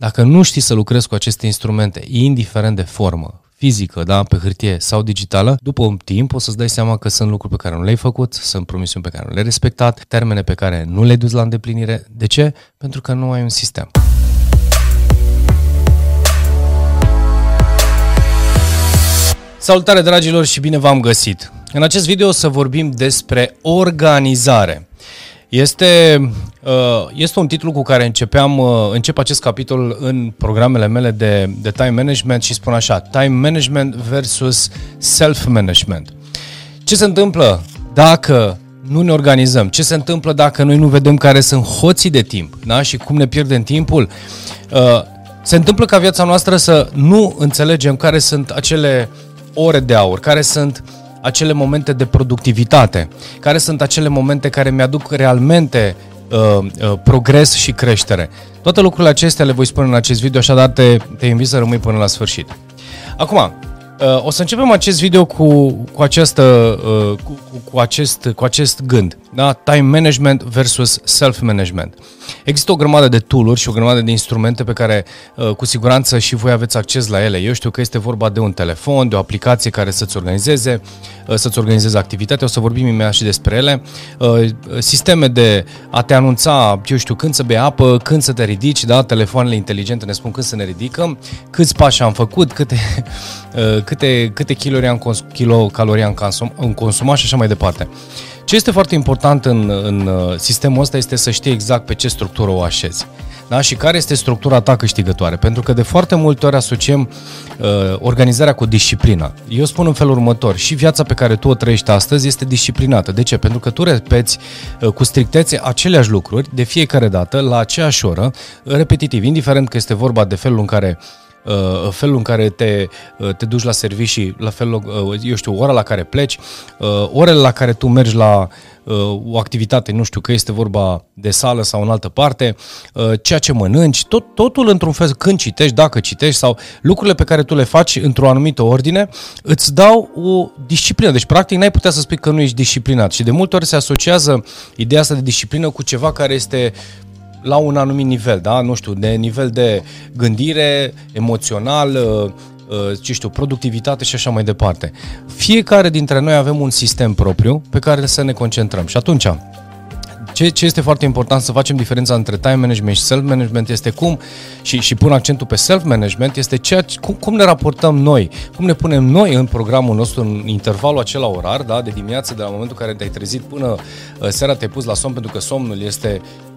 dacă nu știi să lucrezi cu aceste instrumente, indiferent de formă, fizică, da, pe hârtie sau digitală, după un timp o să-ți dai seama că sunt lucruri pe care nu le-ai făcut, sunt promisiuni pe care nu le-ai respectat, termene pe care nu le-ai dus la îndeplinire. De ce? Pentru că nu ai un sistem. Salutare dragilor și bine v-am găsit! În acest video o să vorbim despre organizare. Este, uh, este un titlu cu care începeam, uh, încep acest capitol în programele mele de, de time management și spun așa, time management versus self-management. Ce se întâmplă dacă nu ne organizăm? Ce se întâmplă dacă noi nu vedem care sunt hoții de timp da? și cum ne pierdem timpul? Uh, se întâmplă ca viața noastră să nu înțelegem care sunt acele ore de aur, care sunt uh, acele momente de productivitate, care sunt acele momente care mi-aduc realmente uh, uh, progres și creștere. Toate lucrurile acestea le voi spune în acest video, așadar te, te invit să rămâi până la sfârșit. Acum, uh, o să începem acest video cu, cu, această, uh, cu, cu, acest, cu acest gând. Da? Time management versus self-management. Există o grămadă de tooluri și o grămadă de instrumente pe care uh, cu siguranță și voi aveți acces la ele. Eu știu că este vorba de un telefon, de o aplicație care să-ți organizeze, uh, să-ți organizeze activitatea. O să vorbim imediat și despre ele. Uh, sisteme de a te anunța, eu știu, când să bei apă, când să te ridici, da? telefoanele inteligente ne spun când să ne ridicăm, câți pași am făcut, câte, câte, câte kilori am, cons- kilocalorii am, consum, am consumat și așa mai departe. Ce este foarte important în, în uh, sistemul ăsta este să știi exact pe ce structură o așezi. Da? Și care este structura ta câștigătoare? Pentru că de foarte multe ori asociem uh, organizarea cu disciplina. Eu spun în felul următor, și viața pe care tu o trăiești astăzi este disciplinată. De ce? Pentru că tu repeți uh, cu strictețe aceleași lucruri de fiecare dată, la aceeași oră, repetitiv, indiferent că este vorba de felul în care uh, felul în care te, uh, te duci la servicii, la felul, uh, eu știu, ora la care pleci, uh, orele la care tu mergi la uh, o activitate, nu știu că este vorba de sală sau în altă parte, uh, ceea ce mănânci, tot, totul într-un fel, când citești, dacă citești sau lucrurile pe care tu le faci într-o anumită ordine, îți dau o disciplină. Deci, practic, n-ai putea să spui că nu ești disciplinat și de multe ori se asociază ideea asta de disciplină cu ceva care este la un anumit nivel, da? Nu știu, de nivel de gândire, emoțional, uh, uh, ce știu, productivitate și așa mai departe. Fiecare dintre noi avem un sistem propriu pe care să ne concentrăm. Și atunci, ce, ce este foarte important să facem diferența între time management și self-management este cum, și, și pun accentul pe self-management, este ceea, cum, cum ne raportăm noi, cum ne punem noi în programul nostru, în intervalul acela orar, da, de dimineață, de la momentul în care te-ai trezit până uh, seara te-ai pus la somn, pentru că somnul este Uh,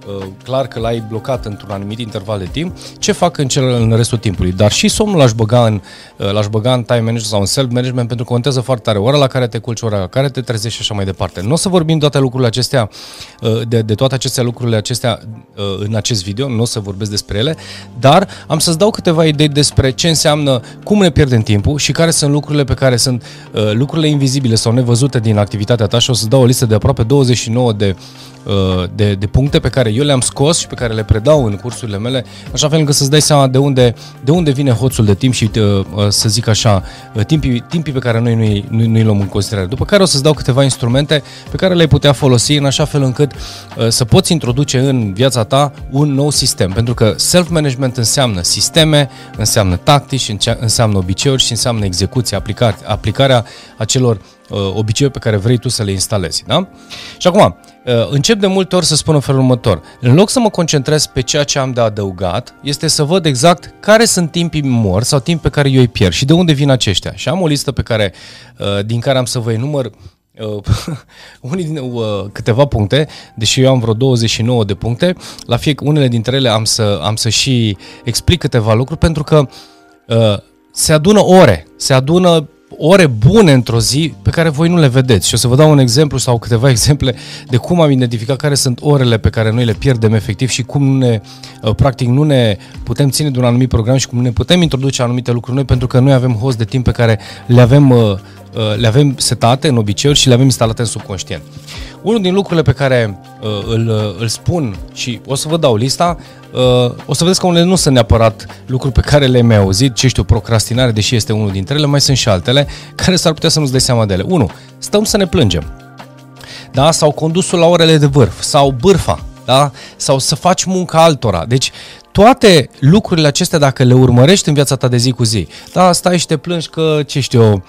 clar că l-ai blocat într-un anumit interval de timp, ce fac în, cel, în restul timpului. Dar și somnul l-aș băga în, uh, l-aș băga în time management sau în self-management pentru că contează foarte tare ora la care te culci, ora la care te trezești și așa mai departe. Nu o să vorbim toate lucrurile acestea, uh, de, de toate acestea lucrurile acestea în acest video, nu o să vorbesc despre ele, dar am să-ți dau câteva idei despre ce înseamnă, cum ne pierdem timpul și care sunt lucrurile pe care sunt lucrurile invizibile sau nevăzute din activitatea ta și o să dau o listă de aproape 29 de Uh, de, de puncte pe care eu le-am scos și pe care le predau în cursurile mele, așa fel încât să-ți dai seama de unde, de unde vine hoțul de timp și, uh, uh, să zic așa, timpii, timpii pe care noi nu-i, nu, nu-i luăm în considerare. După care o să-ți dau câteva instrumente pe care le-ai putea folosi în așa fel încât să poți introduce în viața ta un nou sistem. Pentru că self-management înseamnă sisteme, înseamnă tactici, înseamnă obiceiuri și înseamnă execuție, aplicarea, aplicarea acelor uh, obiceiuri pe care vrei tu să le instalezi. Da? Și acum, uh, încep de multe ori să spun în felul următor. În loc să mă concentrez pe ceea ce am de adăugat, este să văd exact care sunt timpii mor sau timp pe care eu îi pierd și de unde vin aceștia. Și am o listă pe care, uh, din care am să vă enumăr Uh, unii din, uh, câteva puncte, deși eu am vreo 29 de puncte, la fie unele dintre ele am să, am să și explic câteva lucruri pentru că uh, se adună ore, se adună ore bune într-o zi pe care voi nu le vedeți. Și o să vă dau un exemplu sau câteva exemple de cum am identificat care sunt orele pe care noi le pierdem efectiv și cum nu ne, uh, practic nu ne putem ține de un anumit program și cum ne putem introduce anumite lucruri noi pentru că noi avem host de timp pe care le avem, uh, uh, le avem setate în obiceiuri și le avem instalate în subconștient. Unul din lucrurile pe care uh, îl, îl spun și o să vă dau lista, uh, o să vedeți că unele nu sunt neapărat lucruri pe care le-ai mai auzit, ce știu, procrastinare, deși este unul dintre ele, mai sunt și altele care s-ar putea să nu-ți dai seama de ele. 1. Stăm să ne plângem. Da? Sau condusul la orele de vârf, sau bârfa, da? sau să faci munca altora. Deci toate lucrurile acestea, dacă le urmărești în viața ta de zi cu zi, da, stai și te plângi că, ce știu eu,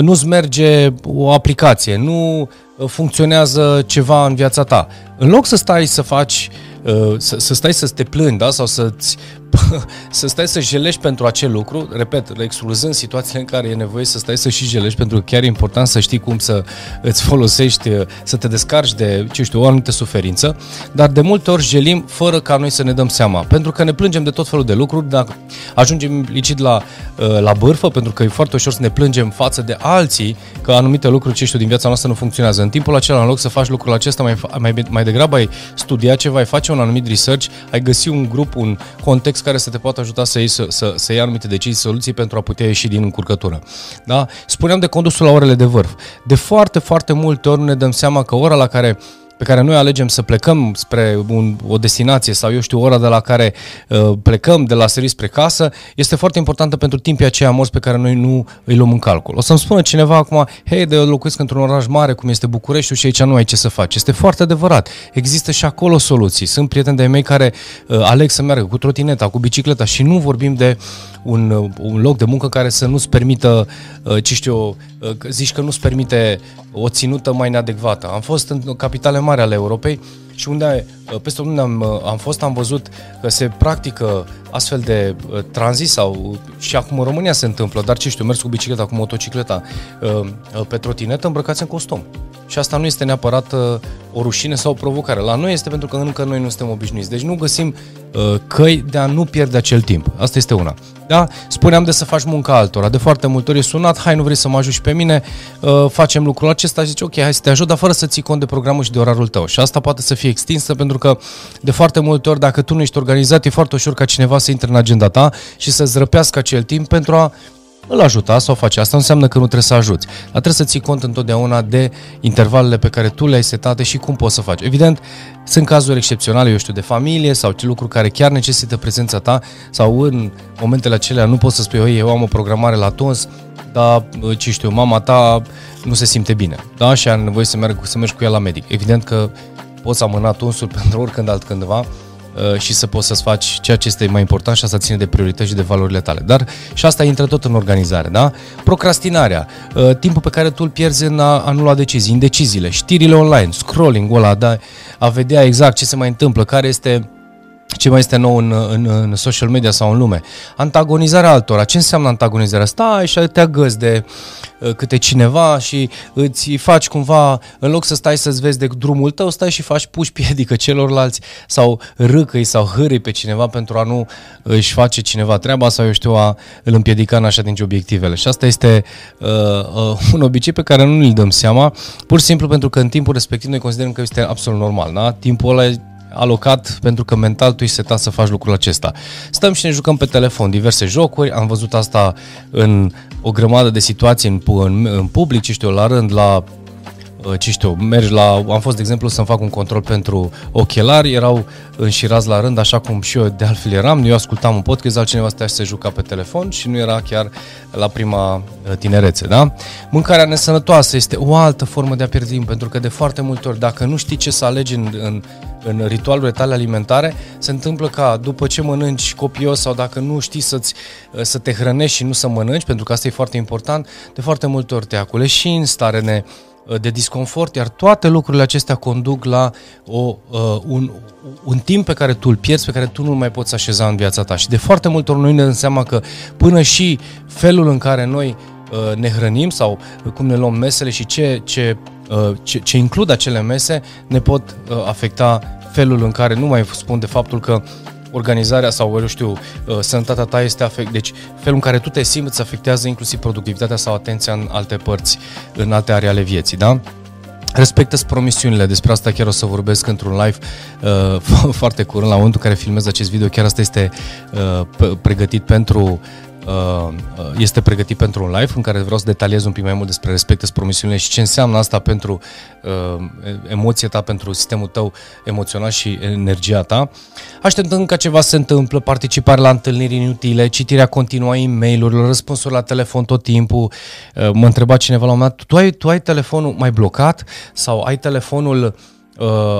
nu-ți merge o aplicație, nu funcționează ceva în viața ta. În loc să stai să faci, uh, să, să stai să te plângi, da? sau să-ți să stai să jelești pentru acel lucru, repet, excluzând situațiile în care e nevoie să stai să și jelești, pentru că chiar e important să știi cum să îți folosești, să te descarci de, ce știu, o anumită suferință, dar de multe ori jelim fără ca noi să ne dăm seama, pentru că ne plângem de tot felul de lucruri, dacă ajungem licit la, uh, la bârfă, pentru că e foarte ușor să ne plângem față de alții că anumite lucruri, ce știu, din viața noastră nu funcționează. În timpul acela, în loc să faci lucrul acesta, mai, mai, mai degrabă ai studia ceva, ai face un anumit research, ai găsi un grup, un context care să te poată ajuta să iei, să, să, să iei anumite decizii, soluții pentru a putea ieși din încurcătură. Da? Spuneam de condusul la orele de vârf. De foarte, foarte multe ori nu ne dăm seama că ora la care pe care noi alegem să plecăm spre un, o destinație sau eu știu ora de la care uh, plecăm de la serviciu spre casă, este foarte importantă pentru timpii aceia morți pe care noi nu îi luăm în calcul. O să-mi spună cineva acum, hei, de eu locuiesc într-un oraș mare cum este București și aici nu ai ce să faci. Este foarte adevărat. Există și acolo soluții. Sunt prieteni de mei care uh, aleg să meargă cu trotineta, cu bicicleta și nu vorbim de un, uh, un loc de muncă care să nu-ți permită, uh, ce știu uh, zici că nu-ți permite o ținută mai neadecvată. Am fost în capitale mari ale Europei și unde, peste unde am, am fost, am văzut că se practică astfel de tranzit sau și acum în România se întâmplă, dar ce știu, mers cu bicicleta, cu motocicleta, pe trotinetă, îmbrăcați în costum. Și asta nu este neapărat uh, o rușine sau o provocare. La noi este pentru că încă noi nu suntem obișnuiți. Deci nu găsim uh, căi de a nu pierde acel timp. Asta este una. Da? Spuneam de să faci munca altora. De foarte multe ori e sunat, hai, nu vrei să mă ajut pe mine, uh, facem lucrul acesta, zice, ok, hai să te ajut, dar fără să ții cont de programul și de orarul tău. Și asta poate să fie extinsă pentru că de foarte multe ori, dacă tu nu ești organizat, e foarte ușor ca cineva să intre în agenda ta și să-ți răpească acel timp pentru a îl ajuta sau face asta, înseamnă că nu trebuie să ajuți. Dar trebuie să ții cont întotdeauna de intervalele pe care tu le-ai setate și cum poți să faci. Evident, sunt cazuri excepționale, eu știu, de familie sau ce lucruri care chiar necesită prezența ta sau în momentele acelea nu poți să spui, eu am o programare la tons, dar, ce știu, mama ta nu se simte bine, da? Și are nevoie să, merg, să mergi cu ea la medic. Evident că poți amâna tonsul pentru oricând altcândva, Uh, și să poți să-ți faci ceea ce este mai important și asta ține de priorități și de valorile tale. Dar și asta intră tot în organizare, da? Procrastinarea, uh, timpul pe care tu îl pierzi în a, a nu lua decizii, indeciziile, știrile online, scrolling-ul ăla, da? a vedea exact ce se mai întâmplă, care este ce mai este nou în, în, în social media sau în lume. Antagonizarea altora. Ce înseamnă antagonizarea? Stai și te agăzi de uh, câte cineva și îți faci cumva, în loc să stai să-ți vezi de drumul tău, stai și faci puși piedică celorlalți sau râcăi sau hârâi pe cineva pentru a nu își face cineva treaba sau eu știu a îl împiedica în așa din obiectivele. Și asta este uh, uh, un obicei pe care nu îl dăm seama, pur și simplu pentru că în timpul respectiv noi considerăm că este absolut normal. Da? Timpul ăla alocat pentru că mental tu ești setat să faci lucrul acesta. Stăm și ne jucăm pe telefon diverse jocuri, am văzut asta în o grămadă de situații în, în, în public, ce știu, la rând, la Uh, ce știu, mergi la, am fost de exemplu să-mi fac un control pentru ochelari, erau înșirați la rând, așa cum și eu de altfel eram, eu ascultam un podcast, altcineva stătea și se juca pe telefon și nu era chiar la prima uh, tinerețe, da? Mâncarea nesănătoasă este o altă formă de a pierde timp, pentru că de foarte multe ori, dacă nu știi ce să alegi în, în, în ritualurile tale alimentare, se întâmplă ca după ce mănânci copios sau dacă nu știi să-ți, uh, să te hrănești și nu să mănânci, pentru că asta e foarte important, de foarte multe ori te aculești și în stare ne, Uh, de disconfort, iar toate lucrurile acestea conduc la o, uh, un, un timp pe care tu îl pierzi, pe care tu nu mai poți așeza în viața ta. Și de foarte multe ori noi ne dăm seama că până și felul în care noi uh, ne hrănim sau cum ne luăm mesele și ce, ce, uh, ce, ce includ acele mese ne pot uh, afecta felul în care nu mai spun de faptul că organizarea sau, eu știu, uh, sănătatea ta este afect, deci felul în care tu te simți afectează inclusiv productivitatea sau atenția în alte părți, în alte are ale vieții, da? respectă promisiunile, despre asta chiar o să vorbesc într-un live uh, foarte curând, la momentul în care filmez acest video, chiar asta este uh, pregătit pentru Uh, uh, este pregătit pentru un live în care vreau să detaliez un pic mai mult despre respecte promisiunile și ce înseamnă asta pentru uh, emoția ta, pentru sistemul tău emoțional și energia ta. Așteptăm ca ceva să se întâmplă, participare la întâlniri inutile, citirea continuă a e-mail-urilor, răspunsuri la telefon tot timpul. Uh, mă întreba cineva la un moment dat, tu ai, tu ai telefonul mai blocat sau ai telefonul uh,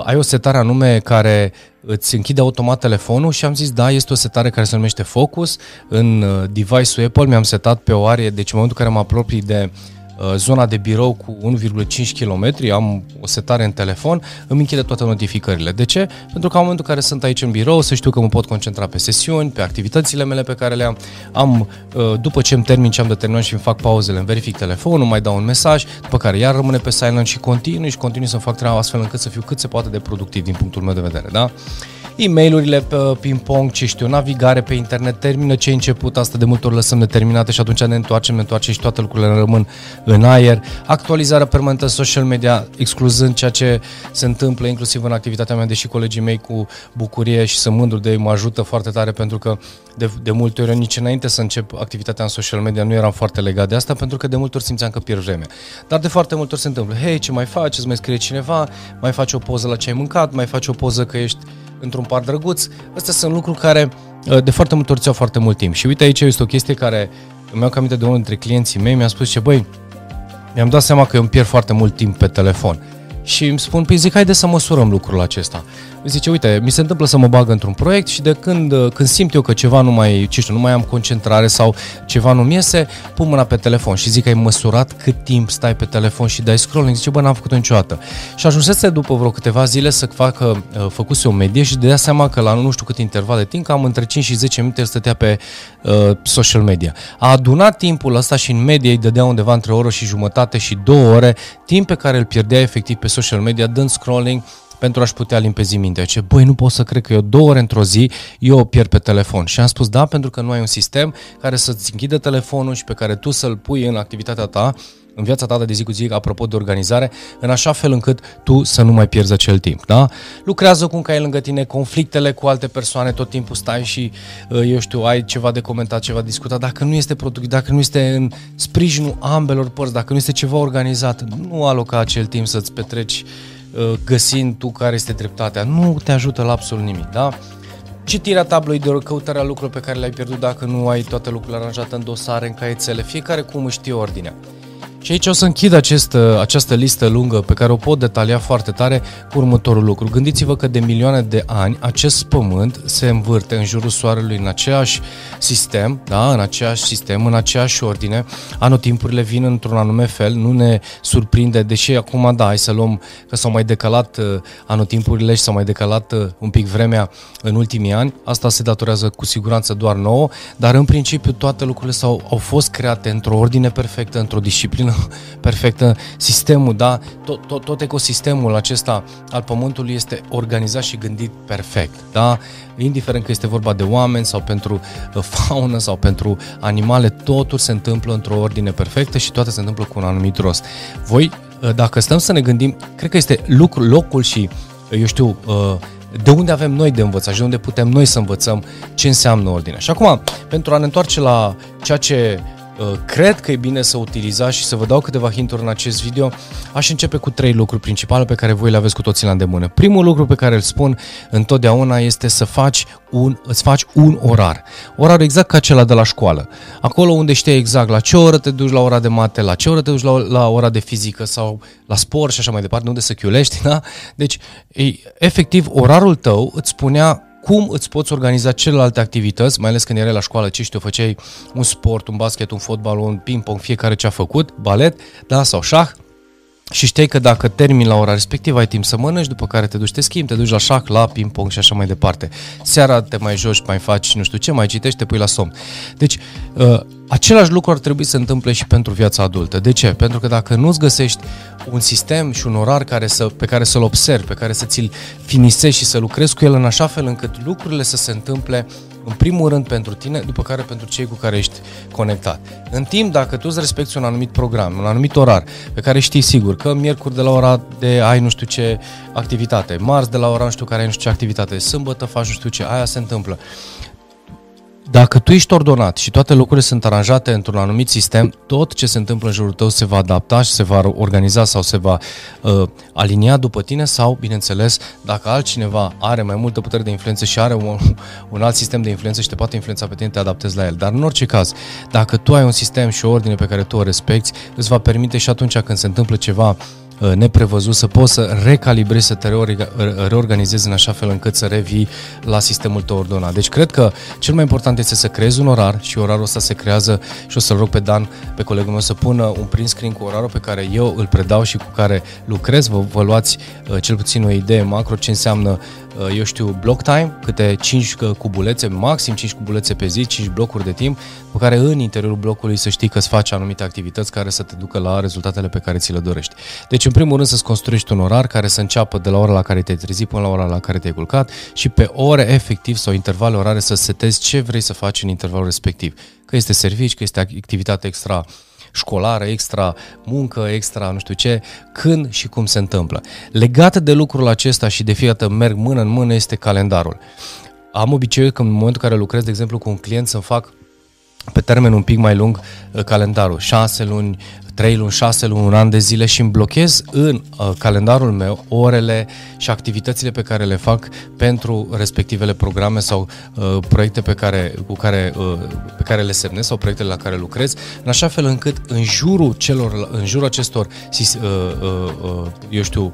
ai o setare anume care îți închide automat telefonul și am zis da, este o setare care se numește Focus. În uh, device-ul Apple, mi-am setat pe o arie, deci în momentul în care mă apropii de uh, Uh, zona de birou cu 1,5 km, am o setare în telefon, îmi închide toate notificările. De ce? Pentru că în momentul în care sunt aici în birou, să știu că mă pot concentra pe sesiuni, pe activitățile mele pe care le am. am uh, după ce îmi termin ce am de terminat și îmi fac pauzele, îmi verific telefonul, mai dau un mesaj, după care iar rămâne pe silent și continui și continui să fac treaba astfel încât să fiu cât se poate de productiv din punctul meu de vedere. Da? E-mail-urile pe ping-pong, ce știu, navigare pe internet, termină ce ai început, asta de multe ori lăsăm determinate și atunci ne întoarcem, ne întoarcem și toate lucrurile rămân în aer. Actualizarea permanentă social media, excluzând ceea ce se întâmplă inclusiv în activitatea mea, deși colegii mei cu bucurie și sunt mândru de ei mă ajută foarte tare pentru că de, de multe ori nici înainte să încep activitatea în social media nu eram foarte legat de asta pentru că de multe ori simțeam că pierd vreme. Dar de foarte multe ori se întâmplă, hei, ce mai faci, îți mai scrie cineva, mai faci o poză la ce ai mâncat, mai faci o poză că ești într-un par drăguț. Astea sunt lucruri care uh, de foarte multe ori ți-au foarte mult timp. Și uite aici este o chestie care îmi iau aminte de unul dintre clienții mei, mi-a spus ce băi, mi-am dat seama că eu îmi pierd foarte mult timp pe telefon. Și îmi spun, păi zic, haide să măsurăm lucrul acesta zice, uite, mi se întâmplă să mă bag într-un proiect și de când, când simt eu că ceva nu mai, ce știu, nu mai am concentrare sau ceva nu-mi iese, pun mâna pe telefon și zic că ai măsurat cât timp stai pe telefon și dai scrolling. Zice, bă, n-am făcut niciodată. Și ajunsese după vreo câteva zile să facă, uh, făcuse o medie și dea seama că la nu știu cât interval de timp, cam între 5 și 10 minute el stătea pe uh, social media. A adunat timpul ăsta și în medie îi dădea undeva între o oră și jumătate și două ore, timp pe care îl pierdea efectiv pe social media, dând scrolling, pentru a-și putea limpezi mintea. Ce, băi, nu pot să cred că eu două ore într-o zi eu o pierd pe telefon. Și am spus da, pentru că nu ai un sistem care să-ți închidă telefonul și pe care tu să-l pui în activitatea ta, în viața ta de zi cu zi, apropo de organizare, în așa fel încât tu să nu mai pierzi acel timp. Da? Lucrează cu un cai lângă tine, conflictele cu alte persoane, tot timpul stai și, uh, eu știu, ai ceva de comentat, ceva de discutat. Dacă nu este productiv, dacă nu este în sprijinul ambelor părți, dacă nu este ceva organizat, nu aloca acel timp să-ți petreci Uh, găsind tu care este dreptatea. Nu te ajută la absolut nimic, da? Citirea tabloidelor, căutarea lucrurilor pe care le-ai pierdut dacă nu ai toate lucrurile aranjate în dosare, în caietele, fiecare cum știe ordinea. Și aici o să închid acest, această listă lungă pe care o pot detalia foarte tare cu următorul lucru. Gândiți-vă că de milioane de ani acest pământ se învârte în jurul soarelui în aceeași sistem, da? în aceeași sistem, în aceeași ordine. Anotimpurile vin într-un anume fel, nu ne surprinde, deși acum, da, hai să luăm că s-au mai decalat uh, anotimpurile și s-au mai decalat uh, un pic vremea în ultimii ani. Asta se datorează cu siguranță doar nouă, dar în principiu toate lucrurile s-au, au fost create într-o ordine perfectă, într-o disciplină perfectă, sistemul, da, tot, tot, tot ecosistemul acesta al Pământului este organizat și gândit perfect, da, indiferent că este vorba de oameni sau pentru uh, faună sau pentru animale, totul se întâmplă într-o ordine perfectă și toate se întâmplă cu un anumit rost. Voi, uh, dacă stăm să ne gândim, cred că este lucru, locul și, uh, eu știu, de unde avem noi de învățat și de unde putem noi să învățăm ce înseamnă ordine. Și acum, pentru a ne întoarce la ceea ce Uh, cred că e bine să utilizați și să vă dau câteva hinturi în acest video. Aș începe cu trei lucruri principale pe care voi le aveți cu toții la îndemână. Primul lucru pe care îl spun întotdeauna este să faci un, îți faci un orar. Orar exact ca acela de la școală. Acolo unde știi exact la ce oră te duci la ora de mate, la ce oră te duci la, la ora de fizică sau la sport și așa mai departe, unde să chiulești, da? Deci, e, efectiv, orarul tău îți spunea cum îți poți organiza celelalte activități, mai ales când erai la școală, ce știu, făceai un sport, un basket, un fotbal, un ping-pong, fiecare ce a făcut, balet, da, sau șah, și știi că dacă termin la ora respectivă ai timp să mănânci, după care te duci, te schimbi, te duci la șac, la ping-pong și așa mai departe. Seara te mai joci, mai faci nu știu ce, mai citești, te pui la somn. Deci, uh, același lucru ar trebui să se întâmple și pentru viața adultă. De ce? Pentru că dacă nu-ți găsești un sistem și un orar care să, pe care să-l observi, pe care să ți-l finisezi și să lucrezi cu el în așa fel încât lucrurile să se întâmple în primul rând pentru tine, după care pentru cei cu care ești conectat. În timp, dacă tu îți respecti un anumit program, un anumit orar, pe care știi sigur că miercuri de la ora de ai nu știu ce activitate, marți de la ora nu știu care ai nu știu ce activitate, sâmbătă faci nu știu ce, aia se întâmplă. Dacă tu ești ordonat și toate lucrurile sunt aranjate într-un anumit sistem, tot ce se întâmplă în jurul tău se va adapta și se va organiza sau se va uh, alinia după tine sau, bineînțeles, dacă altcineva are mai multă putere de influență și are un, un alt sistem de influență și te poate influența pe tine, te adaptezi la el. Dar în orice caz, dacă tu ai un sistem și o ordine pe care tu o respecti, îți va permite și atunci când se întâmplă ceva uh, neprevăzut, să poți să recalibrezi, să te reorganizezi în așa fel încât să revii la sistemul tău ordonat. Deci cred că cel mai important este să creezi un orar și orarul ăsta se creează și o să-l rog pe Dan, pe colegul meu, să pună un print screen cu orarul pe care eu îl predau și cu care lucrez. Vă, vă luați uh, cel puțin o idee macro ce înseamnă Uh, eu știu, block time, câte 5 uh, cubulețe, maxim 5 cubulețe pe zi, 5 blocuri de timp, pe care în interiorul blocului să știi că îți faci anumite activități care să te ducă la rezultatele pe care ți le dorești. Deci, în primul rând, să-ți construiești un orar care să înceapă de la ora la care te-ai trezit până la ora la care te-ai culcat și pe ore efectiv sau intervale orare să setezi ce vrei să faci în intervalul respectiv. Că este servici, că este activitate extra școlară, extra muncă, extra nu știu ce, când și cum se întâmplă. Legat de lucrul acesta și de fiecare merg mână în mână este calendarul. Am obiceiul că în momentul în care lucrez, de exemplu, cu un client să fac pe termen un pic mai lung uh, calendarul, 6 luni, 3 luni, 6 luni, un an de zile și îmi blochez în uh, calendarul meu orele și activitățile pe care le fac pentru respectivele programe sau uh, proiecte pe care, cu care, uh, pe care le semnez sau proiectele la care lucrez, în așa fel încât în jurul celor, în jurul acestor, uh, uh, uh, eu știu,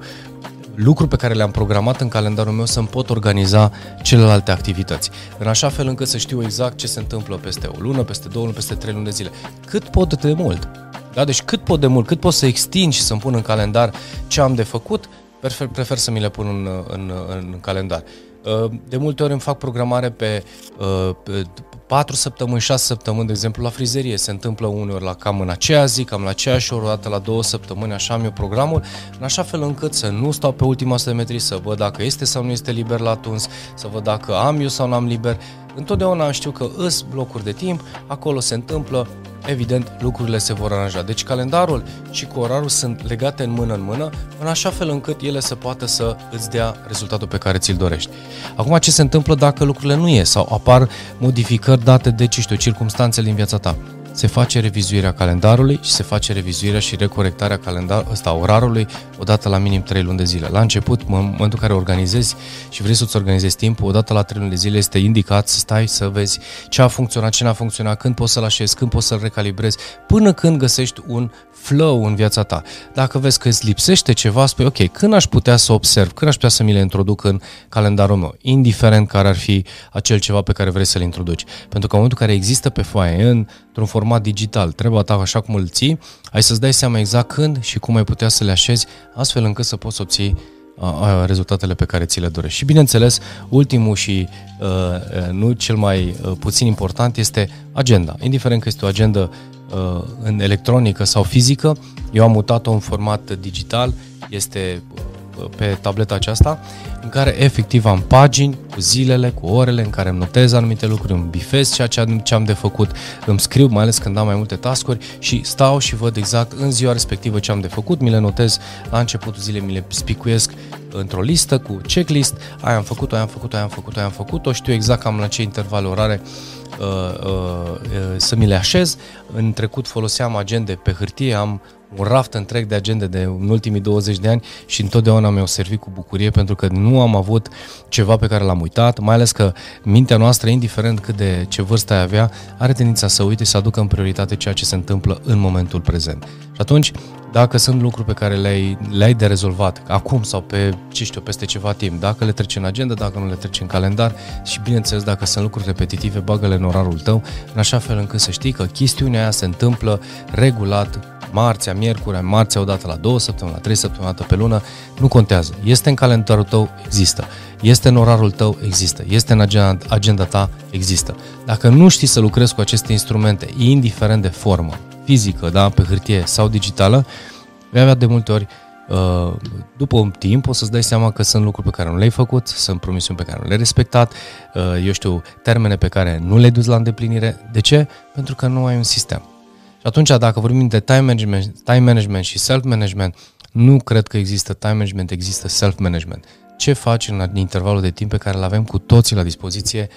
lucruri pe care le-am programat în calendarul meu să-mi pot organiza celelalte activități. În așa fel încât să știu exact ce se întâmplă peste o lună, peste două luni, peste trei luni de zile. Cât pot de mult. Da? Deci cât pot de mult, cât pot să extind și să-mi pun în calendar ce am de făcut, prefer, prefer să mi le pun în, în, în calendar. Uh, de multe ori îmi fac programare pe, uh, pe 4 săptămâni, 6 săptămâni, de exemplu, la frizerie. Se întâmplă uneori la cam în aceea zi, cam la aceeași oră, o dată la două săptămâni, așa am eu programul, în așa fel încât să nu stau pe ultima 100 de metri, să văd dacă este sau nu este liber la tuns, să văd dacă am eu sau nu am liber. Întotdeauna știu că îs blocuri de timp, acolo se întâmplă, evident, lucrurile se vor aranja. Deci calendarul și cu orarul sunt legate în mână în mână, în așa fel încât ele să poată să îți dea rezultatul pe care ți-l dorești. Acum, ce se întâmplă dacă lucrurile nu ies sau apar modificări date de, ce știu, circumstanțele din viața ta? Se face revizuirea calendarului și se face revizuirea și recorectarea calendar, ăsta, orarului odată la minim 3 luni de zile. La început, în momentul în care organizezi și vrei să-ți organizezi timpul, odată la 3 luni de zile este indicat să stai să vezi ce a funcționat, ce n-a funcționat, când poți să-l așezi, când poți să-l recalibrezi, până când găsești un flow în viața ta. Dacă vezi că îți lipsește ceva, spui, ok, când aș putea să observ, când aș putea să mi le introduc în calendarul meu, indiferent care ar fi acel ceva pe care vrei să-l introduci. Pentru că în momentul în care există pe foaie, într-un format digital, trebuie ta așa cum îl ții, ai să-ți dai seama exact când și cum ai putea să le așezi, astfel încât să poți obții rezultatele pe care ți le dorești. Și bineînțeles, ultimul și uh, nu cel mai uh, puțin important este agenda. Indiferent că este o agenda uh, în electronică sau fizică, eu am mutat-o în format digital, este pe tableta aceasta, în care efectiv am pagini cu zilele, cu orele, în care îmi notez anumite lucruri, îmi bifez ceea ce am, ce am de făcut, îmi scriu, mai ales când am mai multe tascuri și stau și văd exact în ziua respectivă ce am de făcut, mi le notez la începutul zilei, mi le spicuiesc într-o listă cu checklist, aia am făcut-o, aia am făcut-o, aia am făcut-o, aia am făcut-o, știu exact cam la ce intervale orare uh, uh, uh, să mi le așez. În trecut foloseam agende pe hârtie, am un raft întreg de agende de în ultimii 20 de ani și întotdeauna mi-au servit cu bucurie pentru că nu am avut ceva pe care l-am uitat, mai ales că mintea noastră, indiferent cât de ce vârstă ai avea, are tendința să uite să aducă în prioritate ceea ce se întâmplă în momentul prezent. Și atunci, dacă sunt lucruri pe care le-ai, le-ai de rezolvat acum sau pe, ce știu, peste ceva timp, dacă le treci în agenda, dacă nu le treci în calendar și bineînțeles dacă sunt lucruri repetitive, bagă-le în orarul tău, în așa fel încât să știi că chestiunea aia se întâmplă regulat marțea, miercurea, marțea odată la două săptămâni, la trei săptămâni, o pe lună, nu contează. Este în calendarul tău, există. Este în orarul tău, există. Este în agenda, agenda ta, există. Dacă nu știi să lucrezi cu aceste instrumente, indiferent de formă, fizică, da, pe hârtie sau digitală, vei avea de multe ori Uh, după un timp o să-ți dai seama că sunt lucruri pe care nu le-ai făcut, sunt promisiuni pe care nu le-ai respectat, uh, eu știu, termene pe care nu le-ai dus la îndeplinire. De ce? Pentru că nu ai un sistem. Și atunci, dacă vorbim de time management, time management și self-management, nu cred că există time management, există self-management. Ce faci în intervalul de timp pe care îl avem cu toții la dispoziție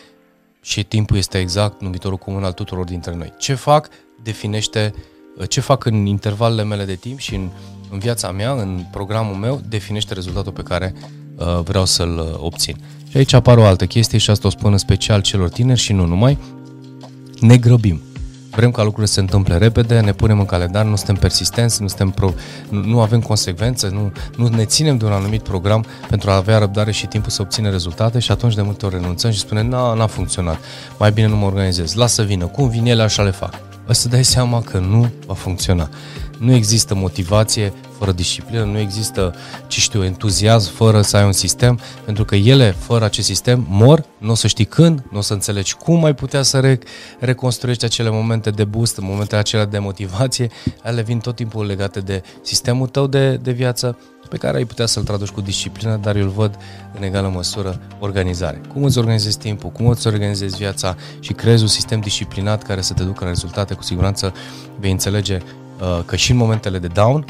și timpul este exact numitorul comun al tuturor dintre noi. Ce fac definește, ce fac în intervalele mele de timp și în, în viața mea, în programul meu, definește rezultatul pe care uh, vreau să-l uh, obțin. Și aici apare o altă chestie și asta o spun în special celor tineri și nu numai, ne grăbim vrem ca lucrurile să se întâmple repede, ne punem în calendar, nu suntem persistenți, nu, suntem pro, nu, nu avem consecvențe, nu, nu ne ținem de un anumit program pentru a avea răbdare și timpul să obținem rezultate și atunci de multe ori renunțăm și spunem, n-a, n-a funcționat, mai bine nu mă organizez, lasă vină, cum vin ele, așa le fac. O să dai seama că nu va funcționa. Nu există motivație fără disciplină, nu există, ce știu, entuziasm fără să ai un sistem, pentru că ele, fără acest sistem, mor, nu o să știi când, nu o să înțelegi cum ai putea să re- reconstruiești acele momente de boost, momentele acelea de motivație, ele vin tot timpul legate de sistemul tău de, de viață, pe care ai putea să-l traduci cu disciplină, dar eu îl văd în egală măsură organizare. Cum îți organizezi timpul, cum îți organizezi viața și creezi un sistem disciplinat care să te ducă la rezultate, cu siguranță vei înțelege uh, că și în momentele de down,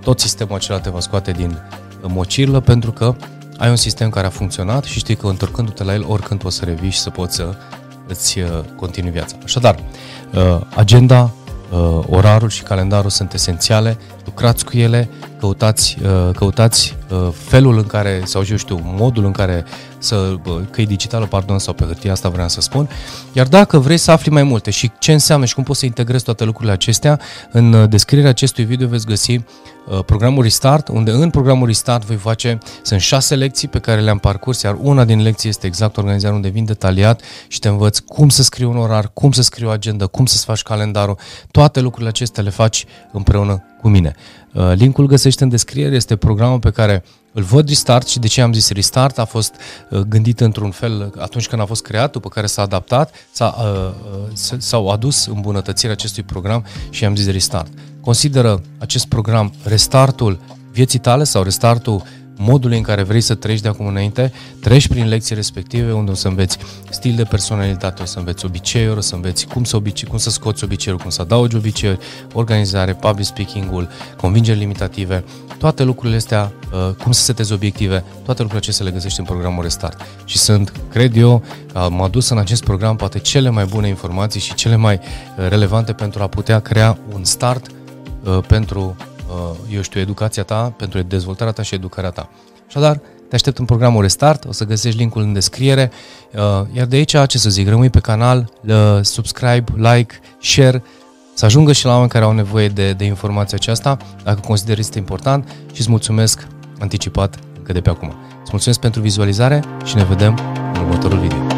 tot sistemul acela te va scoate din mocirlă pentru că ai un sistem care a funcționat și știi că întorcându-te la el oricând poți să revii și să poți să îți uh, continui viața. Așadar, uh, agenda, uh, orarul și calendarul sunt esențiale, lucrați cu ele, căutați, căutați felul în care, sau eu știu, modul în care să, că e digitală, pardon, sau pe hârtie, asta vreau să spun. Iar dacă vrei să afli mai multe și ce înseamnă și cum poți să integrezi toate lucrurile acestea, în descrierea acestui video veți găsi Uh, programul Restart, unde în programul Restart voi face, sunt șase lecții pe care le-am parcurs, iar una din lecții este exact organizarea unde vin detaliat și te învăț cum să scriu un orar, cum să scriu o agenda, cum să-ți faci calendarul, toate lucrurile acestea le faci împreună cu mine. Uh, linkul găsește în descriere, este programul pe care îl văd Restart și de ce am zis Restart a fost uh, gândit într-un fel atunci când a fost creat, după care s-a adaptat, s-a, s-au adus îmbunătățirea acestui program și am zis Restart. Consideră acest program restartul vieții tale sau restartul modului în care vrei să treci de acum înainte, treci prin lecții respective unde o să înveți stil de personalitate, o să înveți obiceiuri, o să înveți cum să, obicei, cum să scoți obiceiuri, cum să adaugi obiceiuri, organizare, public speaking-ul, convingeri limitative, toate lucrurile astea, uh, cum să setezi obiective, toate lucrurile acestea le găsești în programul Restart. Și sunt, cred eu, m-a dus în acest program poate cele mai bune informații și cele mai uh, relevante pentru a putea crea un start uh, pentru, uh, eu știu, educația ta, pentru dezvoltarea ta și educarea ta. Așadar, te aștept în programul Restart, o să găsești linkul în descriere, uh, iar de aici, ce să zic, rămâi pe canal, uh, subscribe, like, share, să ajungă și la oameni care au nevoie de, de informația aceasta, dacă consideri este important și îți mulțumesc anticipat încă de pe acum. Îți mulțumesc pentru vizualizare și ne vedem în următorul video.